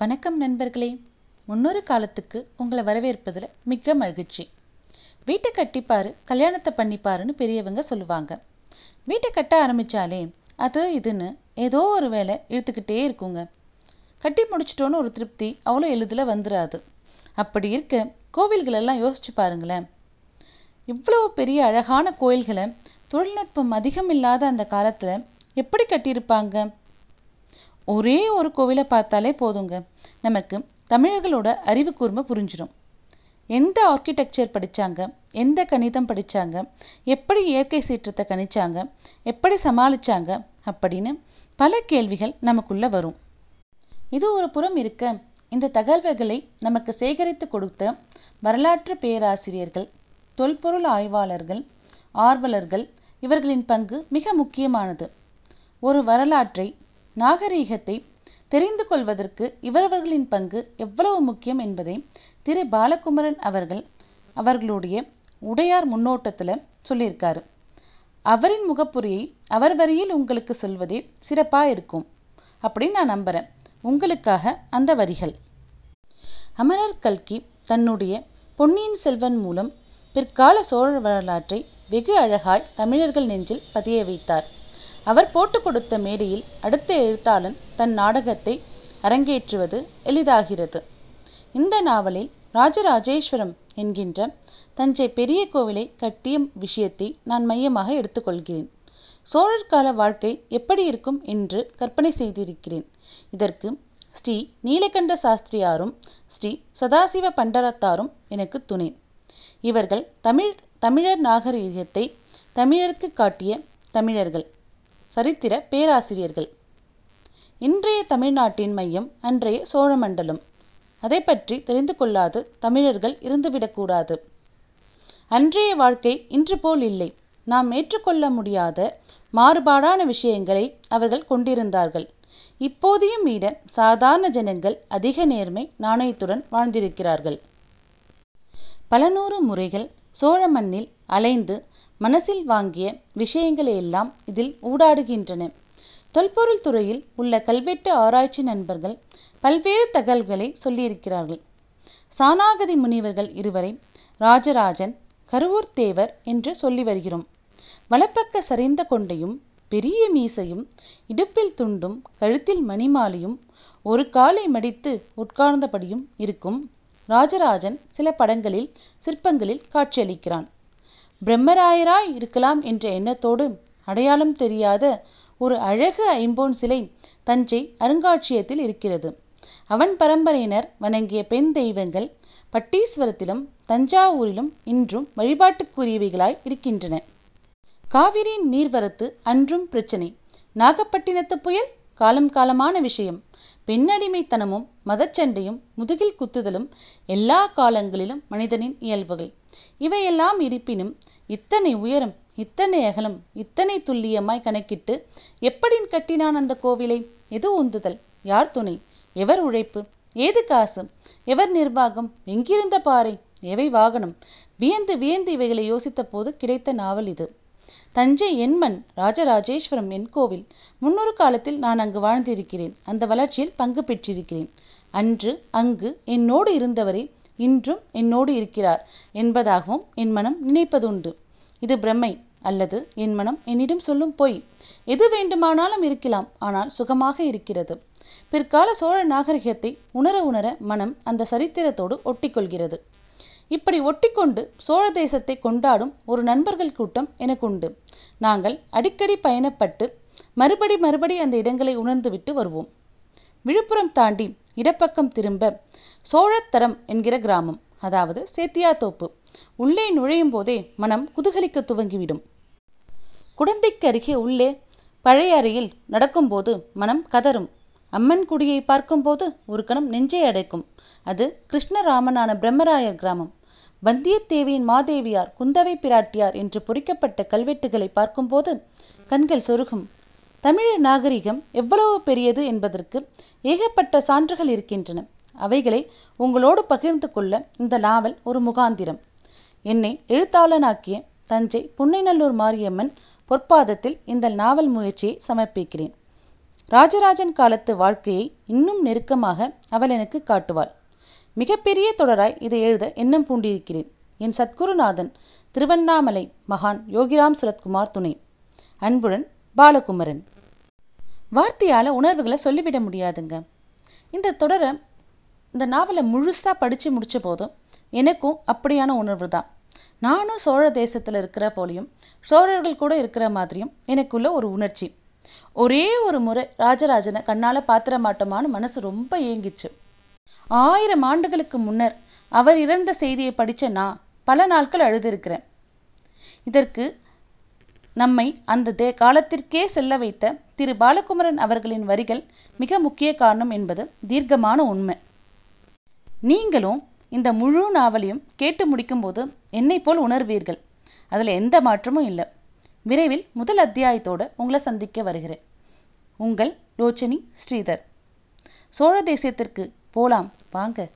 வணக்கம் நண்பர்களே. முன்னொரு காலத்துக்கு உங்களை வரவேற்பதில் மிக்க மகிழ்ச்சி. வீட்டை கட்டிப்பாரு கல்யாணத்தை பண்ணிப்பாருன்னு பெரியவங்க சொல்லுவாங்க. வீட்டை கட்ட ஆரம்பித்தாலே அது இதுன்னு ஏதோ ஒரு வேலை இழுத்துக்கிட்டே இருக்குங்க. கட்டி முடிச்சிட்டோன்னு ஒரு திருப்தி அவ்வளோ எளிதில் வந்துடாது அப்படி இருக்க கோவில்களெல்லாம் யோசிச்சு பாருங்களேன். இவ்வளோ பெரிய அழகான கோயில்களை தொழில்நுட்பம் அதிகம் இல்லாத அந்த காலத்தில் எப்படி கட்டியிருப்பாங்க? ஒரே ஒரு கோவிலை பார்த்தாலே போதுங்க. நமக்கு தமிழர்களோட அறிவு கூர்மை புரிஞ்சிடும் எந்த ஆர்கிடெக்சர் படித்தாங்க எந்த கணிதம் படித்தாங்க எப்படி இயற்கை சீற்றத்தை கணிச்சாங்க? எப்படி சமாளித்தாங்க அப்படின்னு பல கேள்விகள் நமக்குள்ளே வரும். இது ஒரு புறம் இருக்க இந்த தகவல்களை நமக்கு சேகரித்து கொடுத்த வரலாற்று பேராசிரியர்கள் தொல்பொருள் ஆய்வாளர்கள் ஆர்வலர்கள் இவர்களின் பங்கு மிக முக்கியமானது. ஒரு வரலாற்றை நாகரீகத்தை தெரிந்து கொள்வதற்கு இவரவர்களின் பங்கு எவ்வளவு முக்கியம் என்பதை திரு. பாலகுமரன் அவர்கள் அவர்களுடைய உடையார் முன்னோட்டத்தில் சொல்லியிருக்காரு. அவரின் முகப்புரியை அவர் வரியில் உங்களுக்கு சொல்வதே சிறப்பாக இருக்கும் அப்படின்னு நான் நம்புகிறேன் உங்களுக்காக அந்த வரிகள். அமரர் கல்கி தன்னுடைய பொன்னியின் செல்வன் மூலம் பிற்கால சோழ வரலாற்றை வெகு அழகாய் தமிழர்கள் நெஞ்சில் பதிய வைத்தார். அவர் போட்டு கொடுத்த மேடையில் அடுத்த எழுத்தாளன் தன் நாடகத்தை அரங்கேற்றுவது எளிதாகிறது. இந்த நாவலில் ராஜராஜேஸ்வரம் என்கின்ற தஞ்சை பெரிய கோவிலை கட்டிய விஷயத்தை நான் மையமாக எடுத்துக்கொள்கிறேன். சோழர் கால வாழ்க்கை எப்படி இருக்கும் என்று கற்பனை செய்திருக்கிறேன். இதற்கு ஸ்ரீ நீலகண்ட சாஸ்திரியாரும் ஸ்ரீ சதாசிவ பண்டரத்தாரும் எனக்கு துணை. இவர்கள் தமிழ் தமிழர் நாகரீகத்தை தமிழருக்கு காட்டிய தமிழர்கள். சரித்திர பேராசிரியர்கள். இன்றைய தமிழ்நாட்டின் மையம் அன்றைய சோழமண்டலம். அதை பற்றி தெரிந்து கொள்ளாது தமிழர்கள் இருந்துவிடக்கூடாது. அன்றைய வாழ்க்கை இன்று போல் இல்லை. நாம் ஏற்றுக்கொள்ள முடியாத மாறுபாடான விஷயங்களை அவர்கள் கொண்டிருந்தார்கள். இப்போதையும் மீட சாதாரண ஜனங்கள் அதிக நேர்மை நாணயத்துடன் வாழ்ந்திருக்கிறார்கள். பல நூறு முறைகள் சோழ மண்ணில் அலைந்து மனசில் வாங்கிய விஷயங்களையெல்லாம் இதில் ஊடாடுகின்றன. தொல்பொருள் துறையில் உள்ள கல்வெட்டு ஆராய்ச்சி நண்பர்கள் பல்வேறு தகவல்களை சொல்லியிருக்கிறார்கள். சானாகதி முனிவர்கள் இருவரை ராஜராஜன் கருவூர் தேவர் என்று சொல்லி வருகிறோம். வலப்பக்க சரிந்த கொண்டையும் பெரிய மீசையும் இடுப்பில் துண்டும் கழுத்தில் மணிமாலையும் ஒரு காலை மடித்து உட்கார்ந்தபடியும் இருக்கும். ராஜராஜன் சில படங்களில் சிற்பங்களில் காட்சியளிக்கிறான். பிரம்மராயராய் இருக்கலாம் என்ற எண்ணத்தோடு அடையாளம் தெரியாத ஒரு அழகு ஐம்போன் சிலை தஞ்சை அருங்காட்சியகத்தில் இருக்கிறது. அவன் பரம்பரையினர் வணங்கிய பெண் தெய்வங்கள் பட்டீஸ்வரத்திலும் தஞ்சாவூரிலும் இன்றும் வழிபாட்டுக்குரியவைகளாய் இருக்கின்றன. காவிரியின் நீர்வரத்து அன்றும் பிரச்சனை. நாகப்பட்டினத்து புயல் காலம் காலமான விஷயம். பெண்ணடிமைத்தனமும் மதச்சண்டையும் முதுகில் குத்துதலும் எல்லா காலங்களிலும் மனிதனின் இயல்புகள். இவையெல்லாம் இருப்பினும் இத்தனை உயரம் இத்தனை அகலம் இத்தனை துல்லியமாய் கணக்கிட்டு எப்படி கட்டினான் அந்த கோவிலை? எது உந்துதல்? யார் துணை? எவர் உழைப்பு? ஏது காசு? எவர் நிர்வாகம்? எங்கிருந்த பாறை? எவை வாகனம்? வியந்து வியந்து இவைகளை யோசித்த போது கிடைத்த நாவல் இது. தஞ்சை என்மன் ராஜராஜேஸ்வரம் என் கோவில். முன்னொரு காலத்தில் நான் அங்கு வாழ்ந்திருக்கிறேன். அந்த வளர்ச்சியில் பங்கு பெற்றிருக்கிறேன். அன்று அங்கு என்னோடு இருந்தவரே இன்றும் என்னோடு இருக்கிறார் என்பதாகவும் என் மனம் நினைப்பதுண்டு. இது பிரம்மை அல்லது என் மனம் என்னிடம் சொல்லும் பொய். எது வேண்டுமானாலும் இருக்கலாம் ஆனால் சுகமாக இருக்கிறது. பிற்கால சோழ நாகரிகத்தை உணர உணர மனம் அந்த சரித்திரத்தோடு ஒட்டிக்கொள்கிறது. இப்படி ஒட்டிக்கொண்டு சோழ தேசத்தை கொண்டாடும் ஒரு நண்பர்கள் கூட்டம் எனக்கு உண்டு நாங்கள் அடிக்கடி பயணப்பட்டு மறுபடி மறுபடி அந்த இடங்களை உணர்ந்துவிட்டு வருவோம். விழுப்புரம் தாண்டி இடப்பக்கம் திரும்ப சோழத்தரம் என்கிற கிராமம் அதாவது சேத்தியாத்தோப்பு. உள்ளே நுழையும் போதே மனம் குதூகலிக்க துவங்கிவிடும். குடந்தைக்கு அருகே உள்ளே பழைய அறையில் நடக்கும்போது மனம் கதரும் அம்மன் குடியை பார்க்கும்போது ஒரு கணம் நெஞ்சை அடைக்கும். அது கிருஷ்ணராமனான பிரம்மராயர் கிராமம். வந்தியத்தேவியின் மாதேவியார் குந்தவை பிராட்டியார் என்று பொறிக்கப்பட்ட கல்வெட்டுகளை பார்க்கும்போது கண்கள் சொருகும். தமிழர் நாகரிகம் எவ்வளவு பெரியது என்பதற்கு ஏகப்பட்ட சான்றுகள் இருக்கின்றன. அவைகளை உங்களோடு பகிர்ந்து கொள்ள இந்த நாவல் ஒரு முகாந்திரம். என்னை எழுத்தாளனாக்கிய தஞ்சை புன்னைநல்லூர் மாரியம்மன் பொற்பாதத்தில் இந்த நாவல் முயற்சியை சமர்ப்பிக்கிறேன். ராஜராஜன் காலத்து வாழ்க்கையை இன்னும் நெருக்கமாக அவள் எனக்கு காட்டுவாள். மிகப்பெரிய தொடராய் இதை எழுத எண்ணம் பூண்டிருக்கிறேன். என் சத்குருநாதன் திருவண்ணாமலை மகான் யோகிராம் சுரத்குமார் துணை. அன்புடன் பாலகுமரன். வார்த்தையால் உணர்வுகளை சொல்லிவிட முடியாதுங்க. இந்த தொடரை இந்த நாவலை முழுசாக படித்து முடித்த போதும் எனக்கும் அப்படியான உணர்வு தான். நானும் சோழ தேசத்தில் இருக்கிற போலையும் சோழர்கள் கூட இருக்கிற மாதிரியும் எனக்குள்ள ஒரு உணர்ச்சி. ஒரே ஒரு முறை ராஜராஜனை கண்ணால் பாத்திர மாட்டோமான்னு மனசு ரொம்ப ஏங்கிச்சு. ஆயிரம் ஆண்டுகளுக்கு முன்னர் அவர் இறந்த செய்தியை படித்த நான் பல நாட்கள் அழுதிருக்கிறேன் இதற்கு நம்மை அந்த தே காலத்திற்கே செல்ல வைத்த திரு பாலகுமரன் அவர்களின் வரிகள் மிக முக்கிய காரணம் என்பது தீர்க்கமான உண்மை. நீங்களும் இந்த முழு நாவலையும் கேட்டு முடிக்கும்போது என்னை போல் உணர்வீர்கள். அதில் எந்த மாற்றமும் இல்லை. விரைவில் முதல் அத்தியாயத்தோடு உங்களை சந்திக்க வருகிறேன். உங்கள் லோச்சனி ஸ்ரீதர். சோழ தேசியத்திற்கு போலாம். வாங்க.